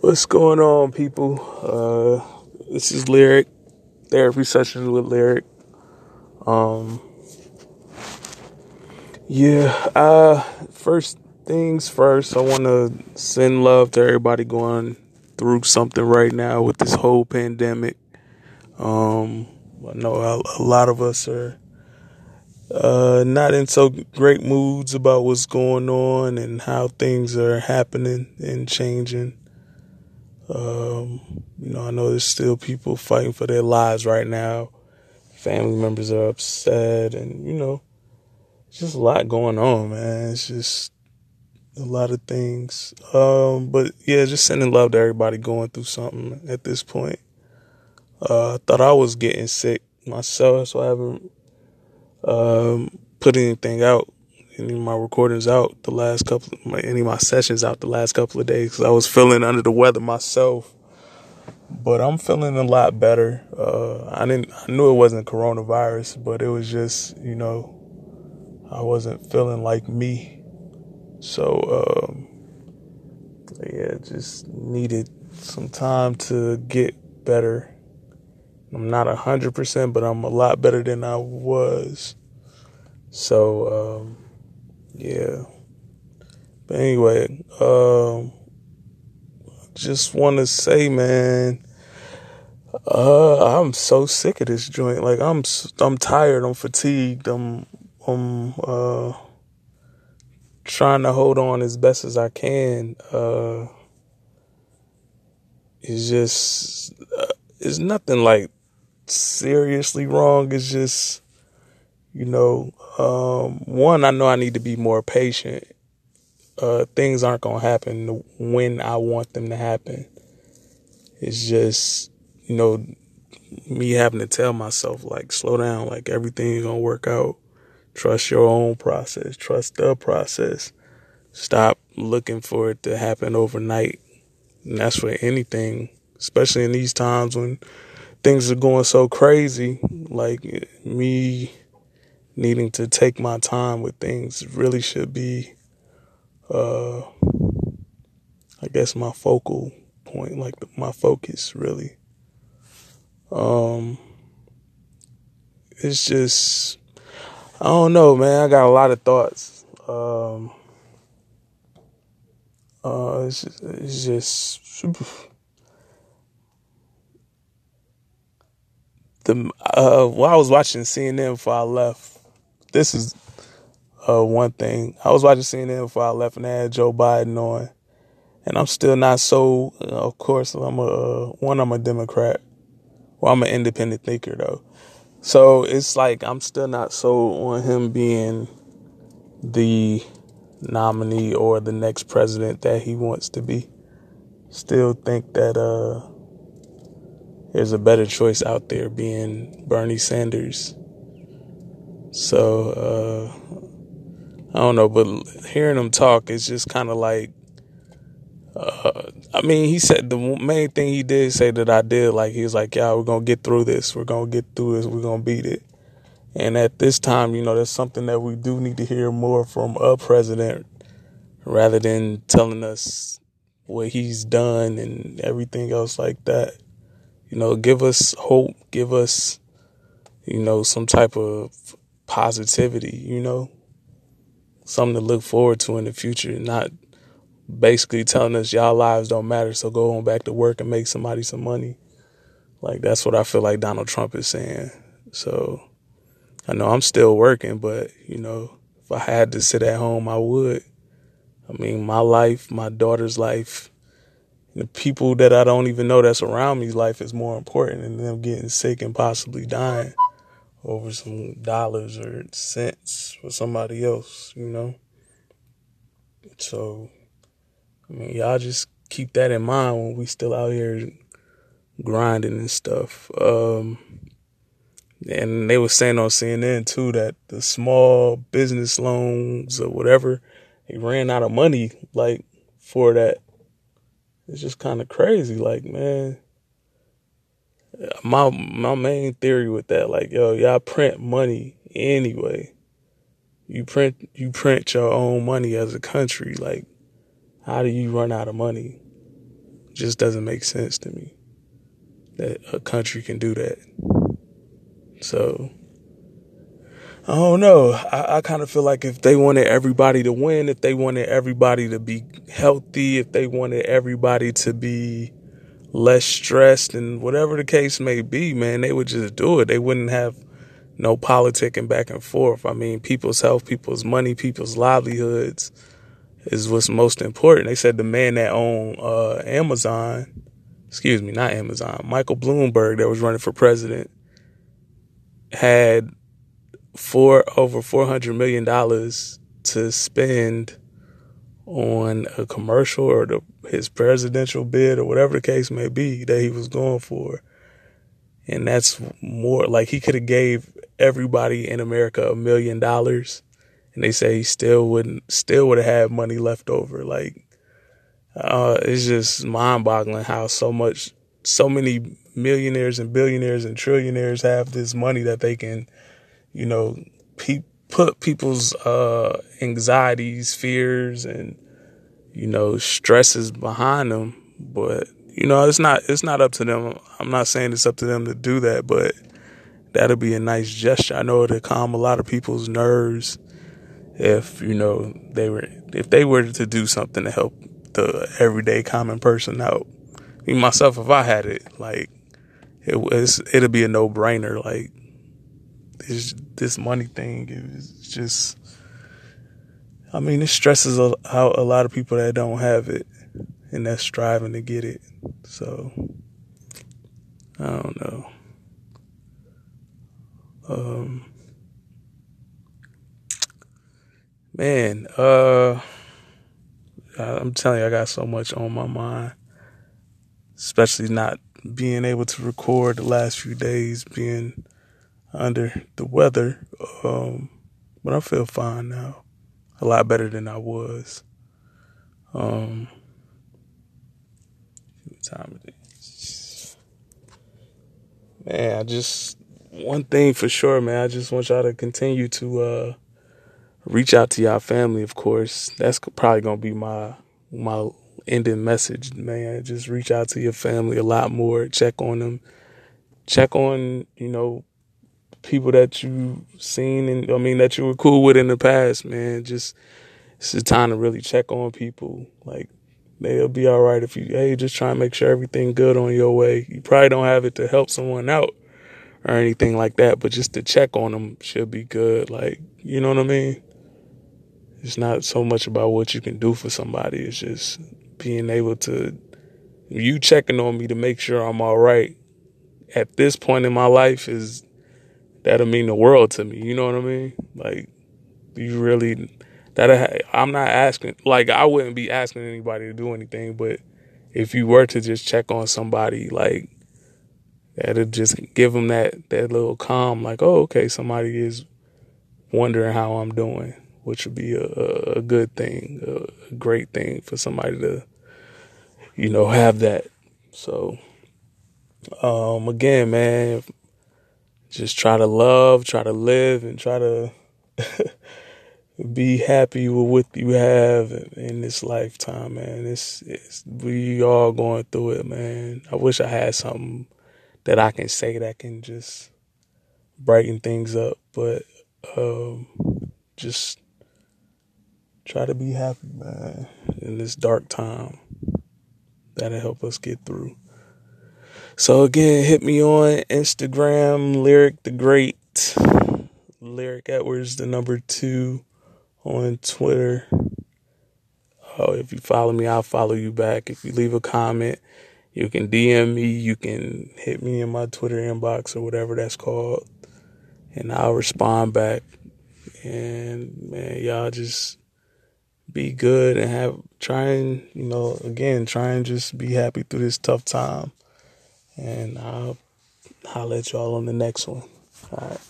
What's going on, people? Uh, this is Lyric Therapy Sessions with Lyric. Um, yeah, uh, first things first, I want to send love to everybody going through something right now with this whole pandemic. Um, I know a, a lot of us are uh, not in so great moods about what's going on and how things are happening and changing. Um, you know, I know there's still people fighting for their lives right now. Family members are upset, and you know, just a lot going on, man. It's just a lot of things. Um, but yeah, just sending love to everybody going through something at this point. Uh, I thought I was getting sick myself, so I haven't um, put anything out, any of my recordings out the last couple, my, any of my sessions out the last couple of days because I was feeling under the weather myself. But I'm feeling a lot better. Uh, I didn't, I knew it wasn't coronavirus, but it was just, you know, I wasn't feeling like me. So, um, yeah, just needed some time to get better I'm not a hundred percent, but I'm a lot better than I was. So um, yeah. But anyway, um, just want to say, man, uh, I'm so sick of this joint. Like I'm, I'm tired. I'm fatigued. I'm, I'm uh, trying to hold on as best as I can. Uh, it's just, uh, it's nothing like seriously wrong. It's just, you know, um, one, I know I need to be more patient. Uh, things aren't going to happen when I want them to happen. It's just, you know, me having to tell myself, like, slow down, like, everything's going to work out. Trust your own process, trust the process. Stop looking for it to happen overnight. And that's for anything, especially in these times when things are going so crazy, like me needing to take my time with things really should be, uh, I guess my focal point, like my focus really. Um, it's just, I don't know, man. I got a lot of thoughts. Um, uh, it's just, it's just the uh, while I was watching CNN before I left, this is uh, one thing. I was watching CNN before I left, and had Joe Biden on, and I'm still not so. Uh, of course, I'm a uh, one. I'm a Democrat. Well, I'm an independent thinker though, so it's like I'm still not so on him being the nominee or the next president that he wants to be. Still think that uh there's a better choice out there being Bernie Sanders. So, uh, I don't know, but hearing him talk is just kind of like, uh, I mean, he said the main thing he did say that I did, like, he was like, yeah, we're going to get through this. We're going to get through this. We're going to beat it. And at this time, you know, that's something that we do need to hear more from a president rather than telling us what he's done and everything else like that you know, give us hope, give us, you know, some type of positivity, you know, something to look forward to in the future, not basically telling us y'all lives don't matter, so go on back to work and make somebody some money. Like that's what I feel like Donald Trump is saying. So I know I'm still working, but you know, if I had to sit at home, I would. I mean, my life, my daughter's life, the people that I don't even know that's around me's life is more important than them getting sick and possibly dying over some dollars or cents for somebody else, you know? So, I mean, y'all just keep that in mind when we still out here grinding and stuff. Um, and they were saying on CNN too that the small business loans or whatever, they ran out of money like for that it's just kind of crazy. Like, man, my my main theory with that, like, yo, y'all print money anyway. You print you print your own money as a country. Like, how do you run out of money? just doesn't make sense to me that a country can do that. So I don't know. I, I kind of feel like if they wanted everybody to win, if they wanted everybody to be healthy, if they wanted everybody to be less stressed and whatever the case may be, man, they would just do it. They wouldn't have no politicking back and forth. I mean, people's health, people's money, people's livelihoods is what's most important. They said the man that owned uh, Amazon, excuse me, not Amazon, Michael Bloomberg that was running for president had four over four hundred million dollars to spend on a commercial or the, his presidential bid or whatever the case may be that he was going for. And that's more like he could have gave everybody in America a million dollars and they say he still wouldn't still would have had money left over. Like uh, it's just mind boggling how so much so many millionaires and billionaires and trillionaires have this money that they can, you know, pe- put people's uh, anxieties, fears, and you know stresses behind them. But you know, it's not it's not up to them. I'm not saying it's up to them to do that, but that'll be a nice gesture. I know it'll calm a lot of people's nerves if you know they were if they were to do something to help the everyday common person out. Me myself, if I had it, like it was, it'd be a no brainer. Like this this money thing is just. I mean, it stresses out a lot of people that don't have it, and that's striving to get it. So I don't know. Um, man, uh, I'm telling you, I got so much on my mind, especially not being able to record the last few days, being under the weather. Um, but I feel fine now, a lot better than I was. Um, time it is. Man, I just one thing for sure, man. I just want y'all to continue to uh, reach out to y'all family. Of course, that's probably gonna be my my ending message, man. Just reach out to your family a lot more. Check on them. Check on you know people that you've seen and I mean that you were cool with in the past, man. Just it's the time to really check on people. Like they'll be all right if you hey just try and make sure everything good on your way. You probably don't have it to help someone out or anything like that, but just to check on them should be good. Like, you know what I mean? It's not so much about what you can do for somebody. It's just being able to, you checking on me to make sure I'm all right at this point in my life is, that'll mean the world to me. You know what I mean? Like, you really, that I'm not asking, like, I wouldn't be asking anybody to do anything, but if you were to just check on somebody, like, That'll just give them that, that little calm, like, oh, okay, somebody is wondering how I'm doing, which would be a, a good thing, a great thing for somebody to, you know, have that. So, um, again, man, just try to love, try to live, and try to be happy with what you have in this lifetime, man. It's, it's we all going through it, man. I wish I had something that I can say that can just brighten things up. But um, just try to be happy, man, in this dark time. That'll help us get through. So again, hit me on Instagram, Lyric the Great, Lyric Edwards, the number two on Twitter. Oh, if you follow me, I'll follow you back. If you leave a comment, you can DM me, you can hit me in my Twitter inbox or whatever that's called, and I'll respond back. And man, y'all just be good and have try and you know again try and just be happy through this tough time. And I'll I'll let y'all on the next one. All right.